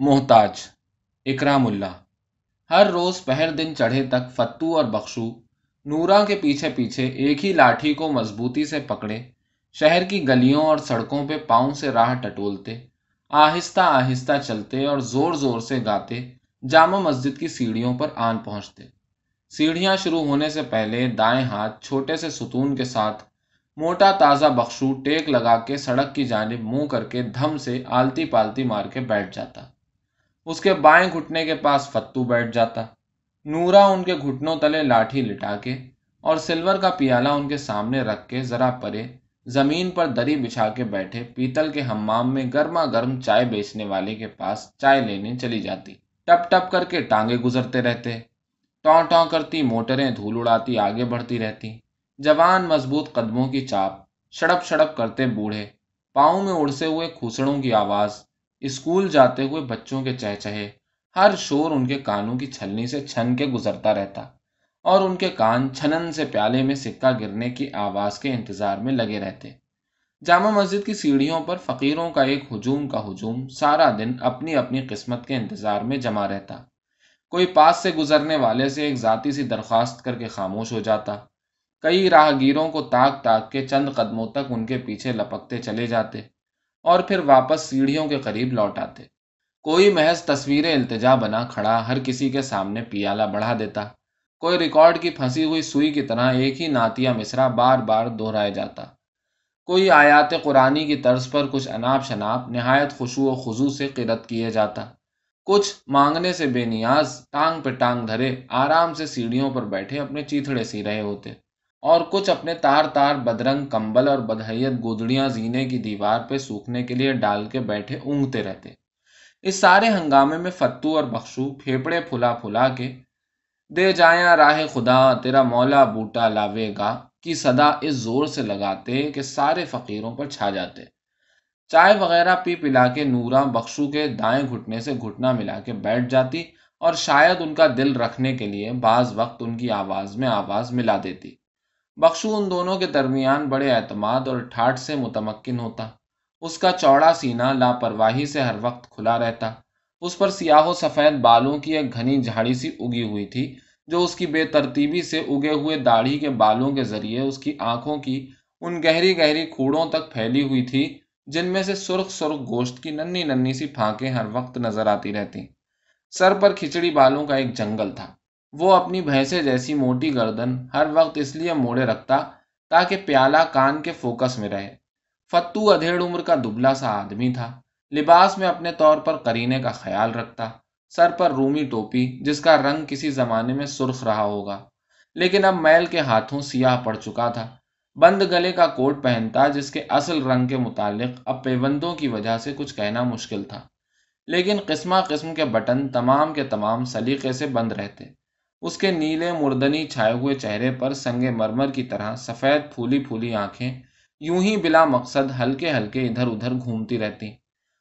محتاج، اکرام اللہ۔ ہر روز پہر دن چڑھے تک فتو اور بخشو نورا کے پیچھے پیچھے ایک ہی لاٹھی کو مضبوطی سے پکڑے، شہر کی گلیوں اور سڑکوں پہ پاؤں سے راہ ٹٹولتے، آہستہ آہستہ چلتے اور زور زور سے گاتے، جامع مسجد کی سیڑھیوں پر آن پہنچتے۔ سیڑھیاں شروع ہونے سے پہلے دائیں ہاتھ چھوٹے سے ستون کے ساتھ موٹا تازہ بخشو ٹیک لگا کے سڑک کی جانب منہ کر کے دھم سے آلتی پالتی مار کے بیٹھ جاتا۔ اس کے بائیں گھٹنے کے پاس فتو بیٹھ جاتا، نورا ان کے گھٹنوں تلے لاٹھی لٹا کے اور سلور کا پیالہ ان کے سامنے رکھ کے ذرا پرے زمین پر دری بچھا کے بیٹھے، پیتل کے ہمام میں گرما گرم چائے بیچنے والے کے پاس چائے لینے چلی جاتی۔ ٹپ ٹپ کر کے ٹانگے گزرتے رہتے ٹوں ٹوں کرتی، موٹریں دھول اڑاتی، آگے بڑھتی رہتی۔ جوان مضبوط قدموں کی چاپ، شڑپ شڑپ کرتے بوڑھے، پاؤں میں اڑ سے ہوئے کھوسڑوں کی آواز۔ اسکول جاتے ہوئے بچوں کے چہچہے، ہر شور ان کے کانوں کی چھلنی سے چھن کے گزرتا رہتا اور ان کے کان چھنن سے پیالے میں سکہ گرنے کی آواز کے انتظار میں لگے رہتے۔ جامع مسجد کی سیڑھیوں پر فقیروں کا ایک ہجوم کا ہجوم سارا دن اپنی اپنی قسمت کے انتظار میں جمع رہتا۔ کوئی پاس سے گزرنے والے سے ایک ذاتی سی درخواست کر کے خاموش ہو جاتا۔ کئی راہگیروں کو تاک تاک کے چند قدموں تک ان کے پیچھے لپکتے چلے جاتے۔ اور پھر واپس سیڑھیوں کے قریب لوٹ آتے۔ کوئی محض تصویر التجا بنا کھڑا ہر کسی کے سامنے پیالہ بڑھا دیتا۔ کوئی ریکارڈ کی پھنسی ہوئی سوئی کی طرح ایک ہی ناتیہ مصرا بار بار دہرایا جاتا۔ کوئی آیات قرآنی کی طرز پر کچھ اناپ شناپ نہایت خوشو و خضو سے قرت کیے جاتا۔ کچھ مانگنے سے بے نیاز، ٹانگ پہ ٹانگ دھرے، آرام سے سیڑھیوں پر بیٹھے اپنے چیتڑے سی رہے ہوتے۔ اور کچھ اپنے تار تار بدرنگ کمبل اور بدحیت گودڑیاں زینے کی دیوار پہ سوکھنے کے لیے ڈال کے بیٹھے اونگتے رہتے۔ اس سارے ہنگامے میں فتو اور بخشو پھیپڑے پھلا پھلا کے، دے جایا راہ خدا، تیرا مولا بوٹا لاوے گا، کی صدا اس زور سے لگاتے کہ سارے فقیروں پر چھا جاتے۔ چائے وغیرہ پی پلا کے نورا بخشو کے دائیں گھٹنے سے گھٹنا ملا کے بیٹھ جاتی اور شاید ان کا دل رکھنے کے لیے بعض وقت ان کی آواز میں آواز ملا دیتی۔ بخشو ان دونوں کے درمیان بڑے اعتماد اور ٹھاٹ سے متمکن ہوتا۔ اس کا چوڑا سینہ لاپرواہی سے ہر وقت کھلا رہتا۔ اس پر سیاہ و سفید بالوں کی ایک گھنی جھاڑی سی اگی ہوئی تھی، جو اس کی بے ترتیبی سے اگے ہوئے داڑھی کے بالوں کے ذریعے اس کی آنکھوں کی ان گہری گہری کھوڑوں تک پھیلی ہوئی تھی، جن میں سے سرخ سرخ گوشت کی ننی ننی سی پھانکیں ہر وقت نظر آتی رہتی سر پر کھچڑی بالوں کا ایک جنگل تھا۔ وہ اپنی بھینسے جیسی موٹی گردن ہر وقت اس لیے موڑے رکھتا تاکہ پیالہ کان کے فوکس میں رہے۔ فتو ادھیڑ عمر کا دبلا سا آدمی تھا۔ لباس میں اپنے طور پر کرینے کا خیال رکھتا۔ سر پر رومی ٹوپی جس کا رنگ کسی زمانے میں سرخ رہا ہوگا۔ لیکن اب میل کے ہاتھوں سیاہ پڑ چکا تھا۔ بند گلے کا کوٹ پہنتا جس کے اصل رنگ کے متعلق اب پیبندوں کی وجہ سے کچھ کہنا مشکل تھا۔ لیکن قسمہ قسم کے بٹن تمام کے تمام سلیقے سے بند رہتے۔ اس کے نیلے مردنی چھائے ہوئے چہرے پر سنگ مرمر کی طرح سفید پھولی پھولی آنکھیں یوں ہی بلا مقصد ہلکے ہلکے ادھر ادھر گھومتی رہتی۔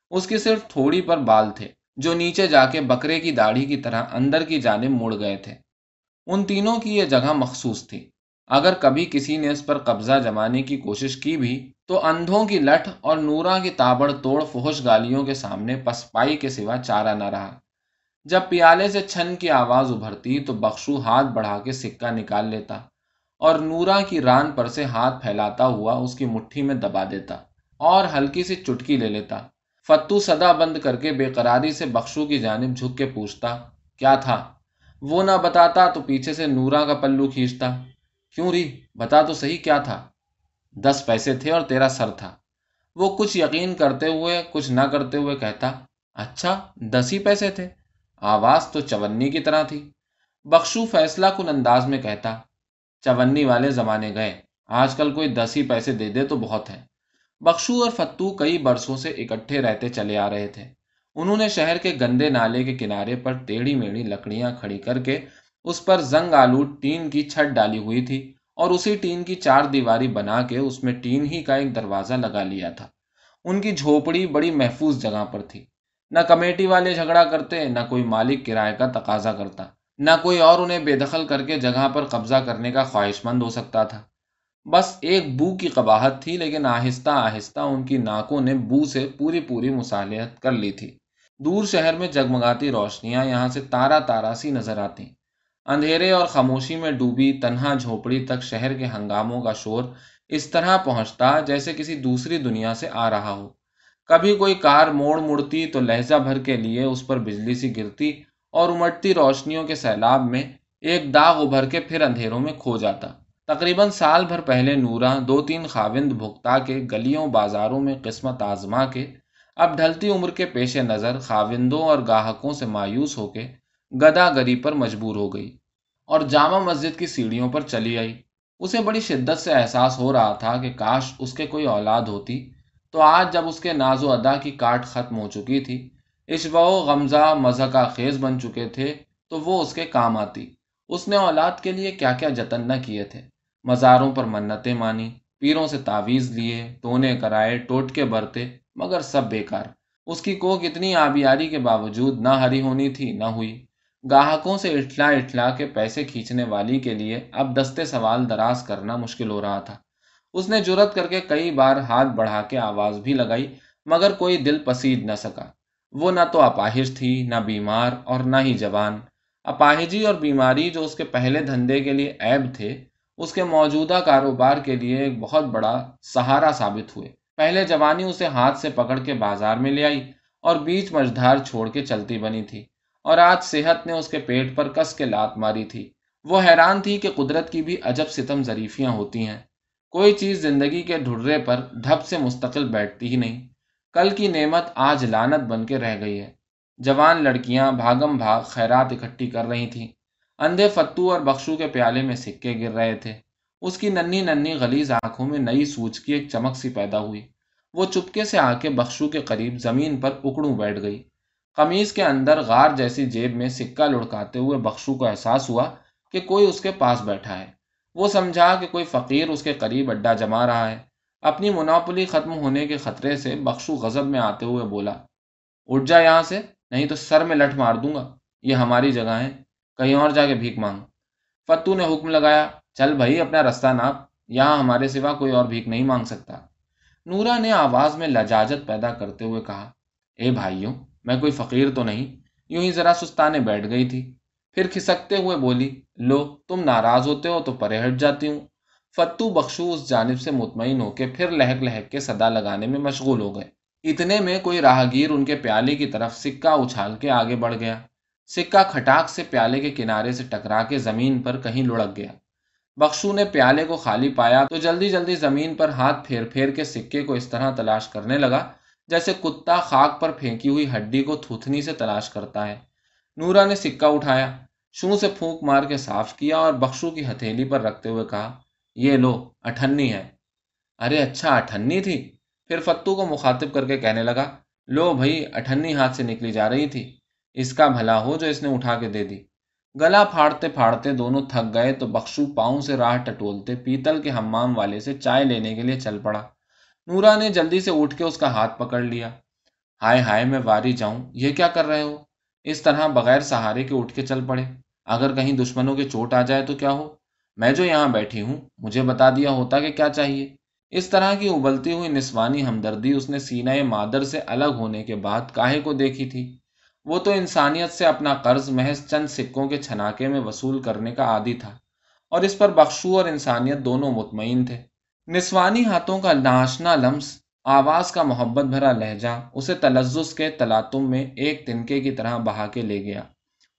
اس کی صرف تھوڑی پر بال تھے، جو نیچے جا کے بکرے کی داڑھی کی طرح اندر کی جانب مڑ گئے تھے۔ ان تینوں کی یہ جگہ مخصوص تھی۔ اگر کبھی کسی نے اس پر قبضہ جمانے کی کوشش کی بھی، تو اندھوں کی لٹھ اور نورا کی تابڑ توڑ فوش گالیوں کے سامنے پسپائی کے سوا چارہ نہ رہا۔ جب پیالے سے چھن کی آواز ابھرتی تو بخشو ہاتھ بڑھا کے سکہ نکال لیتا اور نورا کی ران پر سے ہاتھ پھیلاتا ہوا اس کی مٹھی میں دبا دیتا اور ہلکی سی چٹکی لے لیتا۔ فتو سدا بند کر کے بے قراری سے بخشو کی جانب جھک کے پوچھتا، کیا تھا؟ وہ نہ بتاتا تو پیچھے سے نورا کا پلو کھینچتا۔ کیوں ری؟ بتا تو صحیح کیا تھا؟ دس پیسے تھے اور تیرا سر تھا۔ وہ کچھ یقین کرتے ہوئے، کچھ نہ کرتے ہوئے کہتا اچھا دس ہی پیسے تھے؟ آواز تو چونی کی طرح تھی۔ بخشو فیصلہ کن انداز میں کہتا چونی والے زمانے گئے، آج کل کوئی دس ہی پیسے دے دے تو بہت ہے بخشو اور فتو کئی برسوں سے اکٹھے رہتے چلے آ رہے تھے۔ انہوں نے شہر کے گندے نالے کے کنارے پر ٹیڑھی میڑھی لکڑیاں کھڑی کر کے اس پر زنگ آلود ٹین کی چھت ڈالی ہوئی تھی اور اسی ٹین کی چار دیواری بنا کے اس میں ٹین ہی کا ایک دروازہ لگا لیا تھا۔ ان کی جھوپڑی بڑی محفوظ جگہ پر تھی۔ نہ کمیٹی والے جھگڑا کرتے، نہ کوئی مالک کرائے کا تقاضا کرتا، نہ کوئی اور انہیں بے دخل کر کے جگہ پر قبضہ کرنے کا خواہش مند ہو سکتا تھا۔ بس ایک بو کی قباہت تھی، لیکن آہستہ آہستہ ان کی ناکوں نے بو سے پوری پوری مصالحت کر لی تھی۔ دور شہر میں جگمگاتی روشنیاں یہاں سے تارا تارا سی نظر آتی اندھیرے اور خاموشی میں ڈوبی تنہا جھوپڑی تک شہر کے ہنگاموں کا شور اس طرح پہنچتا جیسے کسی دوسری دنیا سے آ رہا ہو۔ کبھی کوئی کار موڑ مڑتی تو لہجہ بھر کے لیے اس پر بجلی سی گرتی اور امٹتی روشنیوں کے سیلاب میں ایک داغ ابھر کے پھر اندھیروں میں کھو جاتا۔ تقریباً سال بھر پہلے نورا دو تین خاوند بھگتا کے گلیوں بازاروں میں قسمت آزما کے اب ڈھلتی عمر کے پیش نظر خاوندوں اور گاہکوں سے مایوس ہو کے گدا گری پر مجبور ہو گئی اور جامع مسجد کی سیڑھیوں پر چلی آئی۔ اسے بڑی شدت سے احساس ہو رہا تھا کہ کاش اس کے کوئی اولاد ہوتی تو آج جب اس کے ناز و ادا کی کاٹ ختم ہو چکی تھی اشبا و غمزہ مذہقہ خیز بن چکے تھے، تو وہ اس کے کام آتی۔ اس نے اولاد کے لیے کیا کیا جتن نہ کیے تھے۔ مزاروں پر منتیں مانی، پیروں سے تعویز لیے ٹونے کرائے ٹوٹ کے برتے، مگر سب بیکار۔ اس کی کوک اتنی آبیاری کے باوجود نہ ہری ہونی تھی، نہ ہوئی۔ گاہکوں سے اٹھلا اٹھلا کے پیسے کھینچنے والی کے لیے اب دستے سوال دراز کرنا مشکل ہو رہا تھا۔ اس نے جرت کر کے کئی بار ہاتھ بڑھا کے آواز بھی لگائی، مگر کوئی دل پسید نہ سکا۔ وہ نہ تو اپاہج تھی، نہ بیمار اور نہ ہی جوان۔ اپاہجی اور بیماری جو اس کے پہلے دھندے کے لیے عیب تھے، اس کے موجودہ کاروبار کے لیے ایک بہت بڑا سہارا ثابت ہوئے۔ پہلے جوانی اسے ہاتھ سے پکڑ کے بازار میں لے آئی اور بیچ مجدھار چھوڑ کے چلتی بنی تھی۔ اور آج صحت نے اس کے پیٹ پر کس کے لات ماری تھی۔ وہ حیران تھی کہ قدرت کی بھی عجب ستم ظریفیاں ہوتی ہیں۔ کوئی چیز زندگی کے ڈھرے پر دھپ سے مستقل بیٹھتی ہی نہیں۔ کل کی نعمت آج لانت بن کے رہ گئی ہے۔ جوان لڑکیاں بھاگم بھاگ خیرات اکٹھی کر رہی تھیں۔ اندھے فتو اور بخشو کے پیالے میں سکے گر رہے تھے۔ اس کی ننی ننی غلیز آنکھوں میں نئی سوچ کی ایک چمک سی پیدا ہوئی۔ وہ چپکے سے آ کے بخشو کے قریب زمین پر اکڑوں بیٹھ گئی۔ قمیض کے اندر غار جیسی جیب میں سکہ لڑکاتے ہوئے بخشو کو احساس ہوا کہ کوئی اس کے پاس بیٹھا ہے۔ وہ سمجھا کہ کوئی فقیر اس کے قریب اڈا جما رہا ہے۔ اپنی مناپلی ختم ہونے کے خطرے سے بخشو غضب میں آتے ہوئے بولا، اٹھ جا یہاں سے، نہیں تو سر میں لٹ مار دوں گا۔ یہ ہماری جگہ ہے، کہیں اور جا کے بھیک مانگ۔ فتو نے حکم لگایا، چل بھائی، اپنا رستہ ناپ، یہاں ہمارے سوا کوئی اور بھیک نہیں مانگ سکتا۔ نورا نے آواز میں لجاجت پیدا کرتے ہوئے کہا، اے بھائیوں، میں کوئی فقیر تو نہیں، یوں ہی ذرا سستانے بیٹھ گئی تھی۔ پھر کھسکتے ہوئے بولی، لو، تم ناراض ہوتے ہو تو پرے ہٹ جاتی ہوں۔ فتو بخشو اس جانب سے مطمئن ہو کے پھر لہک لہک کے صدا لگانے میں مشغول ہو گئے۔ اتنے میں کوئی راہگیر ان کے پیالے کی طرف سکہ اچھال کے آگے بڑھ گیا۔ سکہ کھٹاک سے پیالے کے کنارے سے ٹکرا کے زمین پر کہیں لڑک گیا۔ بخشو نے پیالے کو خالی پایا تو جلدی جلدی زمین پر ہاتھ پھیر پھیر کے سکے کو اس طرح تلاش کرنے لگا جیسے کتا خاک پر پھینکی ہوئی ہڈی کو تھوتنی سے تلاش کرتا ہے۔ نورا نے سکہ اٹھایا شو سے پھونک مار کے صاف کیا اور بخشو کی ہتھیلی پر رکھتے ہوئے کہا، یہ لو، اٹھنی ہے۔ ارے اچھا اٹھنی تھی۔ پھر فتو کو مخاطب کر کے کہنے لگا، لو بھائی، اٹھنی ہاتھ سے نکلی جا رہی تھی۔ اس کا بھلا ہو جو اس نے اٹھا کے دے دی۔ گلا پھاڑتے پھاڑتے دونوں تھک گئے تو بخشو پاؤں سے راہ ٹٹولتے پیتل کے ہمام والے سے چائے لینے کے لیے چل پڑا۔ نورا نے جلدی سے اٹھ کے اس کا ہاتھ پکڑ لیا۔ ہائے ہائے، میں واری جاؤں، یہ کیا کر رہے ہو؟ اس طرح بغیر سہارے کے اٹھ کے چل پڑے۔ اگر کہیں دشمنوں کے چوٹ آ جائے تو کیا ہو؟ میں جو یہاں بیٹھی ہوں، مجھے بتا دیا ہوتا کہ کیا چاہیے۔ اس طرح کی ابلتی ہوئی نسوانی ہمدردی اس نے سینہ مادر سے الگ ہونے کے بعد کاہے کو دیکھی تھی۔ وہ تو انسانیت سے اپنا قرض محض چند سکوں کے چھناکے میں وصول کرنے کا عادی تھا، اور اس پر بخشو اور انسانیت دونوں مطمئن تھے۔ نسوانی ہاتھوں کا ناشنا لمس آواز کا محبت بھرا لہجہ اسے تلزز کے تلاتم میں ایک تنکے کی طرح بہا کے لے گیا۔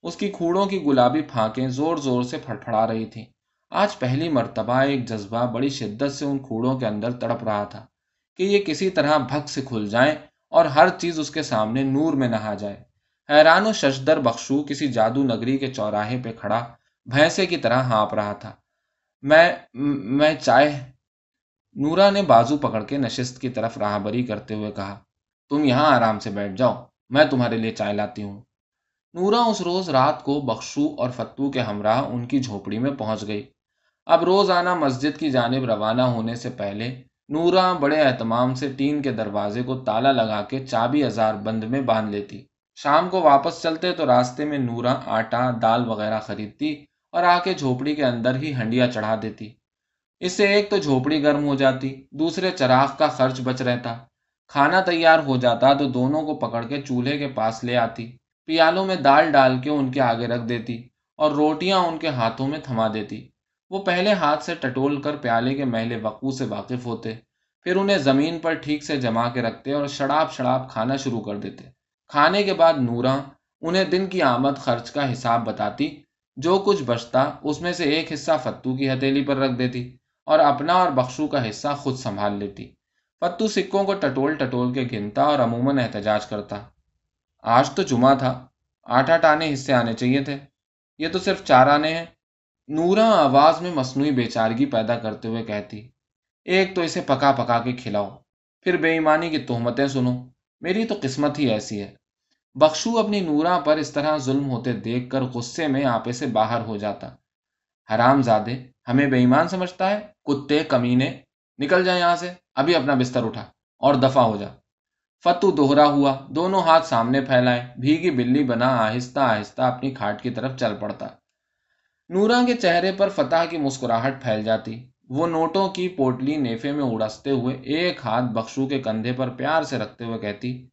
اس کی کھوڑوں کی گلابی پھانکیں زور زور سے پھڑپڑا رہی تھیں۔ آج پہلی مرتبہ ایک جذبہ بڑی شدت سے ان کھوڑوں کے اندر تڑپ رہا تھا کہ یہ کسی طرح بھگ سے کھل جائیں اور ہر چیز اس کے سامنے نور میں نہا جائے۔ حیران و ششدر بخشو کسی جادو نگری کے چوراہے پہ کھڑا، بھینسے کی طرح ہانپ رہا تھا۔ میں میں چائے نورا نے بازو پکڑ کے نشست کی طرف راہ بری کرتے ہوئے کہا، تم یہاں آرام سے بیٹھ جاؤ، میں تمہارے لیے چائے لاتی ہوں۔ نورا اس روز رات کو بخشو اور فتو کے ہمراہ ان کی جھوپڑی میں پہنچ گئی۔ اب روز آنا مسجد کی جانب روانہ ہونے سے پہلے، نورا بڑے اہتمام سے ٹین کے دروازے کو تالا لگا کے چابی ہزار بند میں باندھ لیتی۔ شام کو واپس چلتے تو راستے میں نورا آٹا، دال وغیرہ خریدتی اور آ کے جھوپڑی کے اندر ہی ہنڈیا چڑھا دیتی۔ اس سے ایک تو جھوپڑی گرم ہو جاتی، دوسرے چراغ کا خرچ بچ رہتا۔ کھانا تیار ہو جاتا تو دونوں کو پکڑ کے چولہے کے پاس لے آتی، پیالوں میں دال ڈال کے ان کے آگے رکھ دیتی اور روٹیاں ان کے ہاتھوں میں تھما دیتی۔ وہ پہلے ہاتھ سے ٹٹول کر پیالے کے محلے وقوع سے واقف ہوتے، پھر انہیں زمین پر ٹھیک سے جما کے رکھتے اور شڑاب شڑاب کھانا شروع کر دیتے۔ کھانے کے بعد نورا انہیں دن کی آمد خرچ کا حساب بتاتی، جو کچھ بچتا اس میں سے ایک حصہ فتو کی ہتھیلی پر رکھ دیتی۔ اور اپنا اور بخشو کا حصہ خود سنبھال لیتی۔ فتو سکوں کو ٹٹول ٹٹول کے گنتا اور عموماً احتجاج کرتا۔ آج تو جمعہ تھا۔ آٹھ آٹھ آنے حصے آنے چاہیے تھے۔ یہ تو صرف چار آنے ہیں۔ نورا آواز میں مصنوعی بیچارگی پیدا کرتے ہوئے کہتی، ایک تو اسے پکا پکا کے کھلاؤ۔ پھر بے ایمانی کی تہمتیں سنو۔ میری تو قسمت ہی ایسی ہے۔ بخشو اپنی نورا پر اس طرح ظلم ہوتے دیکھ کر غصے میں آپے سے باہر ہو جاتا۔ حرام زادے ہمیں بے ایمان سمجھتا ہے، کتے، کمینے، نکل جائے یہاں سے، ابھی اپنا بستر اٹھا اور دفع ہو جا۔ فتو دوہرا ہوا، دونوں ہاتھ سامنے پھیلائے بھیگی بلی بنا، آہستہ آہستہ اپنی کھاٹ کی طرف چل پڑتا۔ نورا کے چہرے پر فتح کی مسکراہٹ پھیل جاتی۔ وہ نوٹوں کی پوٹلی نیفے میں اڑستے ہوئے ایک ہاتھ بخشو کے کندھے پر پیار سے رکھتے ہوئے کہتی،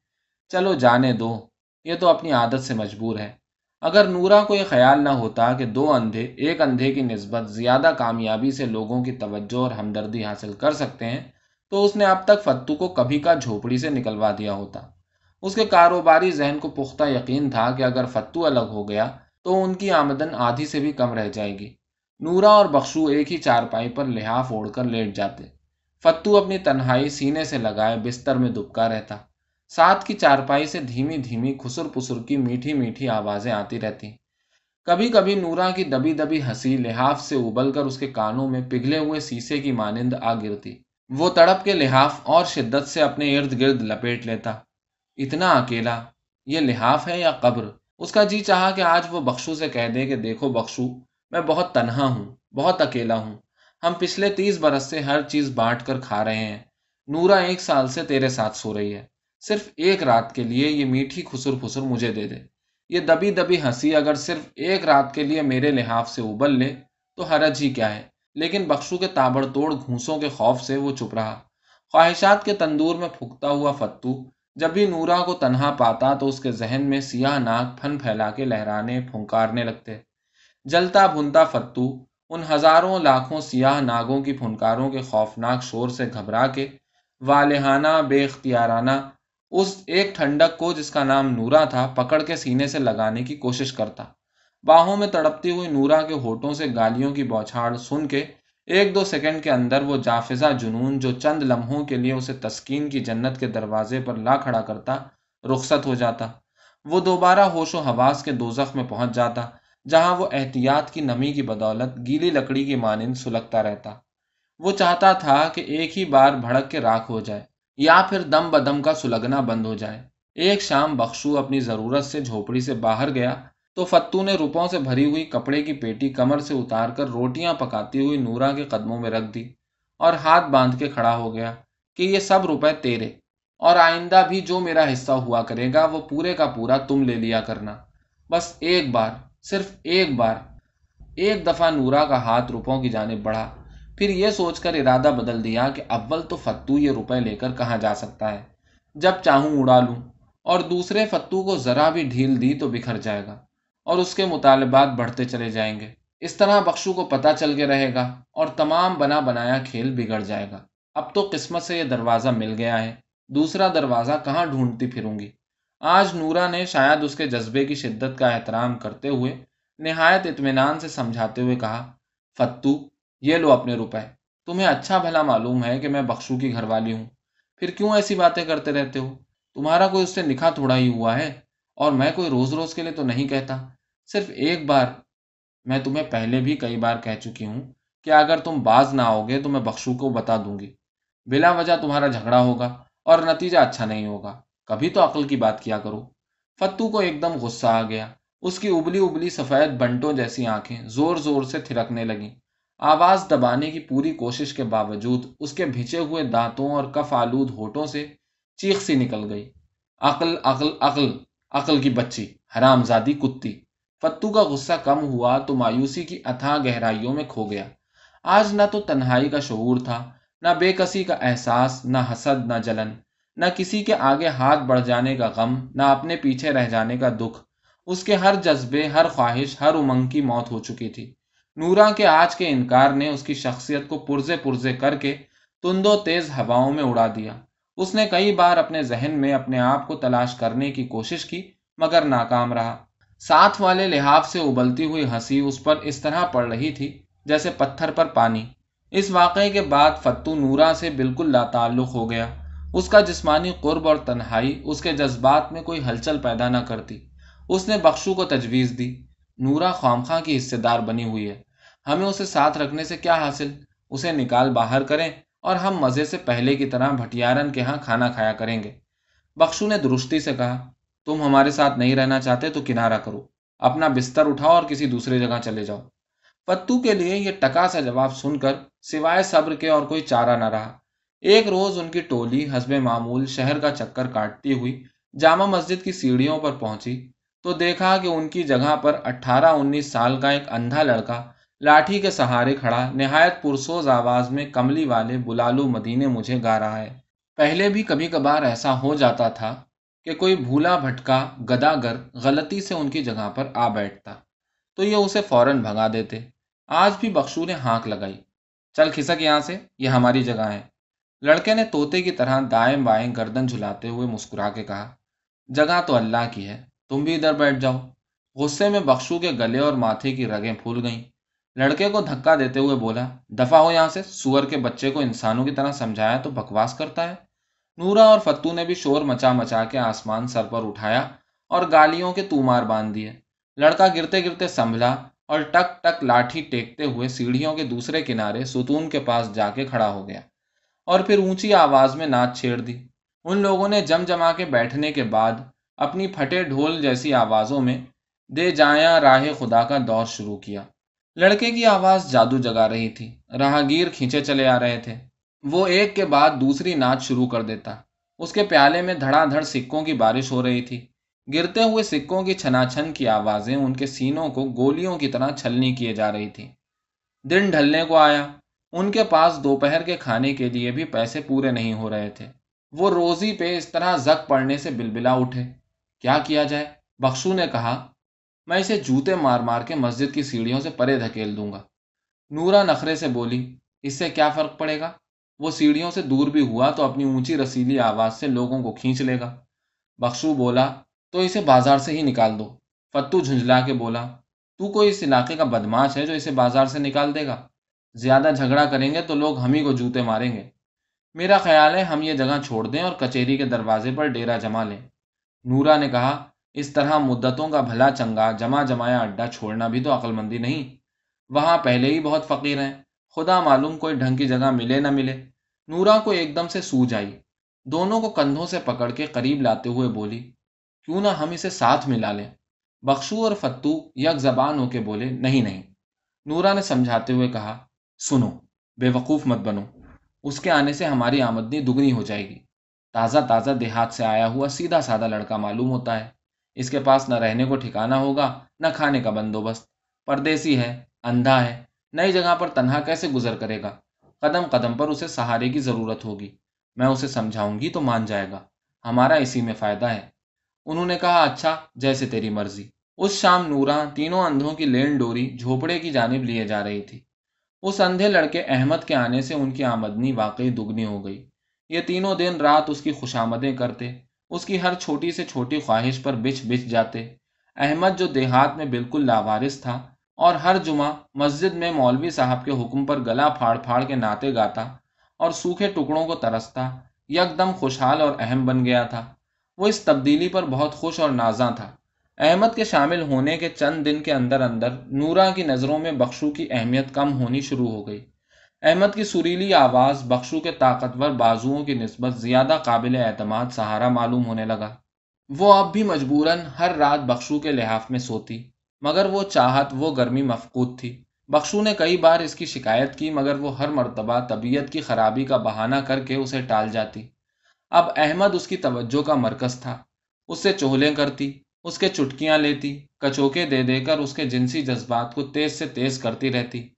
چلو جانے دو، یہ تو اپنی عادت سے مجبور ہے۔ اگر نورا کو یہ خیال نہ ہوتا کہ دو اندھے، ایک اندھے کی نسبت زیادہ کامیابی سے لوگوں کی توجہ اور ہمدردی حاصل کر سکتے ہیں، تو اس نے اب تک فتو کو کبھی کا جھوپڑی سے نکلوا دیا ہوتا۔ اس کے کاروباری ذہن کو پختہ یقین تھا کہ اگر فتو الگ ہو گیا تو ان کی آمدن آدھی سے بھی کم رہ جائے گی۔ نورا اور بخشو ایک ہی چارپائی پر لحاف اوڑھ کر لیٹ جاتے۔ فتو اپنی تنہائی سینے سے لگائے بستر میں دبکا رہتا۔ ساتھ کی چارپائی سے دھیمی دھیمی خسر پسر کی میٹھی میٹھی آوازیں آتی رہتی۔ کبھی کبھی نورا کی دبی دبی ہنسی لحاف سے ابل کر اس کے کانوں میں پگھلے ہوئے سیسے کی مانند آ گرتی۔ وہ تڑپ کے لحاف اور شدت سے اپنے ارد گرد لپیٹ لیتا۔ اتنا اکیلا، یہ لحاف ہے یا قبر؟ اس کا جی چاہا کہ آج وہ بخشو سے کہہ دے کہ دیکھو بخشو، میں بہت تنہا ہوں، بہت اکیلا ہوں۔ ہم پچھلے تیس برس سے ہر چیز بانٹ کر کھا رہے ہیں۔ نورا ایک سال سے تیرے ساتھ سو رہی ہے۔ صرف ایک رات کے لیے یہ میٹھی خسر پھسر مجھے دے دے۔ یہ دبی دبی ہنسی اگر صرف ایک رات کے لیے میرے لحاف سے ابل لے، تو حرج ہی کیا ہے؟ لیکن بخشو کے تابڑ توڑ گھونسوں کے خوف سے وہ چپ رہا۔ خواہشات کے تندور میں پھکتا ہوا فتو، جب بھی نورا کو تنہا پاتا تو اس کے ذہن میں سیاہ ناک پھن پھیلا کے لہرانے پھنکارنے لگتے۔ جلتا بھنتا فتو، ان ہزاروں لاکھوں سیاہ ناگوں کی پھنکاروں کے خوفناک شور سے گھبرا کے، والہانہ، بے اختیارانہ اس ایک ٹھنڈک کو جس کا نام نورا تھا، پکڑ کے سینے سے لگانے کی کوشش کرتا۔ باہوں میں تڑپتی ہوئی نورا کے ہوٹوں سے گالیوں کی بوچھاڑ سن کے ایک دو سیکنڈ کے اندر وہ جافزہ جنون جو چند لمحوں کے لیے اسے تسکین کی جنت کے دروازے پر لا کھڑا کرتا، رخصت ہو جاتا۔ وہ دوبارہ ہوش و حواس کے دوزخ میں پہنچ جاتا، جہاں وہ احتیاط کی نمی کی بدولت گیلی لکڑی کی مانند سلگتا رہتا۔ وہ چاہتا تھا کہ ایک ہی بار بھڑک کے راکھ ہو جائے۔ یا پھر دم بدم کا سلگنا بند ہو جائے۔ ایک شام بخشو اپنی ضرورت سے جھوپڑی سے باہر گیا تو فتو نے روپوں سے بھری ہوئی کپڑے کی پیٹی کمر سے اتار کر روٹیاں پکاتی ہوئی نورا کے قدموں میں رکھ دی اور ہاتھ باندھ کے کھڑا ہو گیا کہ یہ سب روپے تیرے اور آئندہ بھی جو میرا حصہ ہوا کرے گا وہ پورے کا پورا تم لے لیا کرنا۔ بس ایک بار، صرف ایک بار، ایک دفعہ نورا کا ہاتھ روپوں کی جانب بڑھا۔ پھر یہ سوچ کر ارادہ بدل دیا کہ اول تو فتو یہ روپے لے کر کہاں جا سکتا ہے۔ جب چاہوں اڑا لوں اور دوسرے فتو کو ذرا بھی ڈھیل دی تو بکھر جائے گا اور اس کے مطالبات بڑھتے چلے جائیں گے۔ اس طرح بخشو کو پتہ چل کے رہے گا اور تمام بنا بنایا کھیل بگڑ جائے گا۔ اب تو قسمت سے یہ دروازہ مل گیا ہے۔ دوسرا دروازہ کہاں ڈھونڈتی پھروں گی؟ آج نورا نے شاید اس کے جذبے کی شدت کا احترام کرتے ہوئے نہایت اطمینان سے سمجھاتے ہوئے کہا، فتو یہ لو اپنے روپے۔ تمہیں اچھا بھلا معلوم ہے کہ میں بخشو کی گھر والی ہوں۔ پھر کیوں ایسی باتیں کرتے رہتے ہو؟ تمہارا کوئی اس سے نکھا تھوڑا ہی ہوا ہے اور میں کوئی روز روز کے لیے تو نہیں کہتا۔ صرف ایک بار میں تمہیں پہلے بھی کئی بار کہہ چکی ہوں کہ اگر تم باز نہ آؤ گے تو میں بخشو کو بتا دوں گی۔ بلا وجہ تمہارا جھگڑا ہوگا اور نتیجہ اچھا نہیں ہوگا۔ کبھی تو عقل کی بات کیا کرو۔ فتو کو ایک دم غصہ آ گیا۔ اس کی ابلی ابلی سفید بنٹوں جیسی آنکھیں زور زور سے تھرکنے لگیں۔ آواز دبانے کی پوری کوشش کے باوجود اس کے بھیچے ہوئے دانتوں اور کف آلود ہوٹوں سے چیخ سی نکل گئی۔ عقل عقل عقل عقل کی بچی حرام زادی کتی۔ فتو کا غصہ کم ہوا تو مایوسی کی اتھا گہرائیوں میں کھو گیا۔ آج نہ تو تنہائی کا شعور تھا، نہ بے کسی کا احساس، نہ حسد، نہ جلن۔ نہ کسی کے آگے ہاتھ بڑھ جانے کا غم، نہ اپنے پیچھے رہ جانے کا دکھ۔ اس کے ہر جذبے، ہر خواہش، ہر امنگ کی موت ہو چکی تھی۔ نورا کے آج کے انکار نے اس کی شخصیت کو پرزے پرزے کر کے تند و تیز ہواؤں میں اڑا دیا۔ اس نے کئی بار اپنے ذہن میں اپنے آپ کو تلاش کرنے کی کوشش کی، مگر ناکام رہا۔ ساتھ والے لحاظ سے ابلتی ہوئی ہنسی اس پر اس طرح پڑ رہی تھی جیسے پتھر پر پانی۔ اس واقعے کے بعد فتو نورا سے بالکل لا تعلق ہو گیا۔ اس کا جسمانی قرب اور تنہائی اس کے جذبات میں کوئی ہلچل پیدا نہ کرتی۔ اس نے بخشو کو تجویز دی۔ نورا خامخواہ کی حصے دار بنی ہوئی ہے۔ ہمیں اسے ساتھ رکھنے سے کیا حاصل؟ اسے نکال باہر کریں اور ہم مزے سے پہلے کی طرح بھٹیارن کے ہاں کھانا کھایا کریں گے۔ بخشو نے درستی سے کہا، تم ہمارے ساتھ نہیں رہنا چاہتے تو کنارہ کرو۔ اپنا بستر اٹھاؤ اور کسی دوسری جگہ چلے جاؤ پتو کے لیے یہ ٹکا سا جواب سن کر سوائے صبر کے اور کوئی چارہ نہ رہا۔ ایک روز ان کی ٹولی حسب معمول شہر کا چکر کاٹتی ہوئی جامع مسجد کی سیڑھیوں پر پہنچی تو دیکھا کہ ان کی جگہ پر اٹھارہ انیس سال کا ایک اندھا لڑکا لاٹھی کے سہارے کھڑا، نہایت پرسوز آواز میں کملی والے بلالو مدینے مجھے گا رہا ہے۔ پہلے بھی کبھی کبھار ایسا ہو جاتا تھا کہ کوئی بھولا بھٹکا گداگر غلطی سے ان کی جگہ پر آ بیٹھتا، تو یہ اسے فوراً بھگا دیتے۔ آج بھی بخشو نے ہانک لگائی۔ چل کھسک یہاں سے، یہ ہماری جگہ ہے۔ لڑکے نے طوطے کی طرح دائیں بائیں گردن جھلاتے ہوئے مسکرا کے کہا، جگہ تو اللہ کی ہے، تم بھی ادھر بیٹھ جاؤ۔ غصے میں بخشو کے گلے اور ماتھے کی رگیں پھول گئیں۔ لڑکے کو دھکا دیتے ہوئے بولا دفاع ہو یہاں سے، سور کے بچے کو انسانوں کی طرح سمجھایا تو بکواس کرتا ہے۔ نورا اور فتو نے بھی شور مچا مچا کے آسمان سر پر اٹھایا اور گالیوں کے تومار باندھ دیے۔ لڑکا گرتے گرتے سنبھلا اور ٹک ٹک لاٹھی ٹیکتے ہوئے سیڑھیوں کے دوسرے کنارے ستون کے پاس جا کے کھڑا ہو گیا اور پھر اونچی آواز میں ناچ چھیڑ دی۔ ان لوگوں نے جم جما کے بیٹھنے کے بعد اپنی پھٹے ڈھول جیسی آوازوں میں دے جایا راہ خدا کا دور شروع کیا۔ لڑکے کی آواز جادو جگا رہی تھی۔ راہگیر کھینچے چلے آ رہے تھے۔ وہ ایک کے بعد دوسری ناچ شروع کر دیتا۔ اس کے پیالے میں دھڑا دھڑ سکوں کی بارش ہو رہی تھی۔ گرتے ہوئے سکوں کی چھنا چھن کی آوازیں ان کے سینوں کو گولیوں کی طرح چھلنی کیے جا رہی تھی۔ دن ڈھلنے کو آیا۔ ان کے پاس دوپہر کے کھانے کے لیے بھی پیسے پورے نہیں ہو رہے تھے۔ وہ روزی پہ اس طرح زک پڑنے سے بلبلا اٹھے۔ کیا کیا جائے؟ بخشو نے کہا میں اسے جوتے مار مار کے مسجد کی سیڑھیوں سے پرے دھکیل دوں گا۔ نورا نخرے سے بولی، اس سے کیا فرق پڑے گا؟ وہ سیڑھیوں سے دور بھی ہوا تو اپنی اونچی رسیلی آواز سے لوگوں کو کھینچ لے گا۔ بخشو بولا، تو اسے بازار سے ہی نکال دو۔ فتو جھنجلا کے بولا، تو کوئی اس علاقے کا بدماش ہے جو اسے بازار سے نکال دے گا؟ زیادہ جھگڑا کریں گے تو لوگ ہم ہی کو جوتے ماریں گے۔ میرا خیال ہے ہم یہ جگہ چھوڑ دیں اور کچہری کے دروازے پر ڈیرا جما لیں۔ نورا نے کہا اس طرح مدتوں کا بھلا چنگا جمع جمایا اڈا چھوڑنا بھی تو عقل مندی نہیں۔ وہاں پہلے ہی بہت فقیر ہیں۔ خدا معلوم کوئی ڈھنگ کی جگہ ملے نہ ملے۔ نورا کو ایک دم سے سوج آئی۔ دونوں کو کندھوں سے پکڑ کے قریب لاتے ہوئے بولی، کیوں نہ ہم اسے ساتھ ملا لیں؟ بخشو اور فتو یک زبان ہو کے بولے، نہیں نہیں۔ نورا نے سمجھاتے ہوئے کہا، سنو، بے وقوف مت بنو۔ اس کے آنے سے ہماری آمدنی دگنی ہو جائے گی۔ تازہ تازہ دیہات سے آیا ہوا سیدھا سادہ لڑکا معلوم ہوتا ہے۔ اس کے پاس نہ رہنے کو ٹھکانا ہوگا، نہ کھانے کا بندوبست۔ پردیسی ہے، اندھا ہے، نئی جگہ پر تنہا کیسے گزر کرے گا؟ قدم قدم پر اسے سہارے کی ضرورت ہوگی۔ میں اسے سمجھاؤں گی تو مان جائے گا۔ ہمارا اسی میں فائدہ ہے۔ انہوں نے کہا اچھا جیسے تیری مرضی۔ اس شام نورا تینوں اندھوں کی لین ڈوری جھوپڑے کی جانب لیے جا رہی تھی۔ اس اندھے لڑکے احمد کے آنے سے ان کی آمدنی واقعی دگنی ہو گئی۔ یہ تینوں دن رات اس کی خوشامدیں کرتے اس کی ہر چھوٹی سے چھوٹی خواہش پر بچ بچ جاتے۔ احمد جو دیہات میں بالکل لاوارث تھا اور ہر جمعہ مسجد میں مولوی صاحب کے حکم پر گلا پھاڑ پھاڑ کے ناطے گاتا اور سوکھے ٹکڑوں کو ترستا یک دم خوشحال اور اہم بن گیا تھا۔ وہ اس تبدیلی پر بہت خوش اور نازاں تھا۔ احمد کے شامل ہونے کے چند دن کے اندر اندر نورا کی نظروں میں بخشو کی اہمیت کم ہونی شروع ہو گئی۔ احمد کی سریلی آواز بخشو کے طاقتور بازوؤں کی نسبت زیادہ قابل اعتماد سہارا معلوم ہونے لگا۔ وہ اب بھی مجبوراً ہر رات بخشو کے لحاف میں سوتی، مگر وہ چاہت وہ گرمی مفقود تھی۔ بخشو نے کئی بار اس کی شکایت کی، مگر وہ ہر مرتبہ طبیعت کی خرابی کا بہانہ کر کے اسے ٹال جاتی۔ اب احمد اس کی توجہ کا مرکز تھا۔ اس سے چولیں کرتی، اس کے چٹکیاں لیتی، کچوکے دے دے کر اس کے جنسی جذبات کو تیز سے تیز کرتی رہتی۔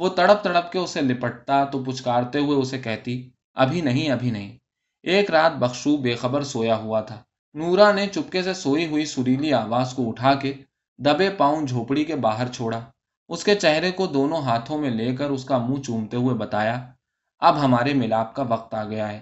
وہ تڑپ تڑپ کے اسے لپٹتا تو پچکارتے ہوئے اسے کہتی، ابھی نہیں ابھی نہیں۔ ایک رات بخشو بے خبر سویا ہوا تھا۔ نورا نے چپکے سے سوئی ہوئی سریلی آواز کو اٹھا کے دبے پاؤں جھوپڑی کے باہر چھوڑا۔ اس کے چہرے کو دونوں ہاتھوں میں لے کر اس کا منہ چومتے ہوئے بتایا، اب ہمارے ملاپ کا وقت آ گیا ہے۔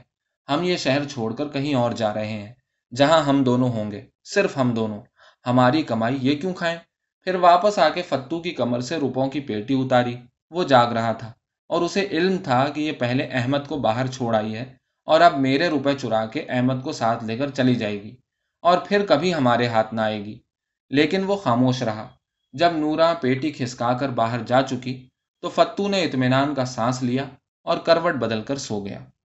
ہم یہ شہر چھوڑ کر کہیں اور جا رہے ہیں، جہاں ہم دونوں ہوں گے۔ صرف ہم دونوں۔ ہماری کمائی یہ کیوں کھائیں؟ پھر واپس آ کے فتو کی کمر سے روپوں کی پیٹی اتاری۔ وہ جاگ رہا تھا اور اسے علم تھا کہ یہ پہلے احمد کو باہر چھوڑ آئی ہے اور اب میرے روپے چرا کے احمد کو ساتھ لے کر چلی جائے گی اور پھر کبھی ہمارے ہاتھ نہ آئے گی۔ لیکن وہ خاموش رہا۔ جب نورا پیٹی کھسکا کر باہر جا چکی تو فتو نے اطمینان کا سانس لیا اور کروٹ بدل کر سو گیا۔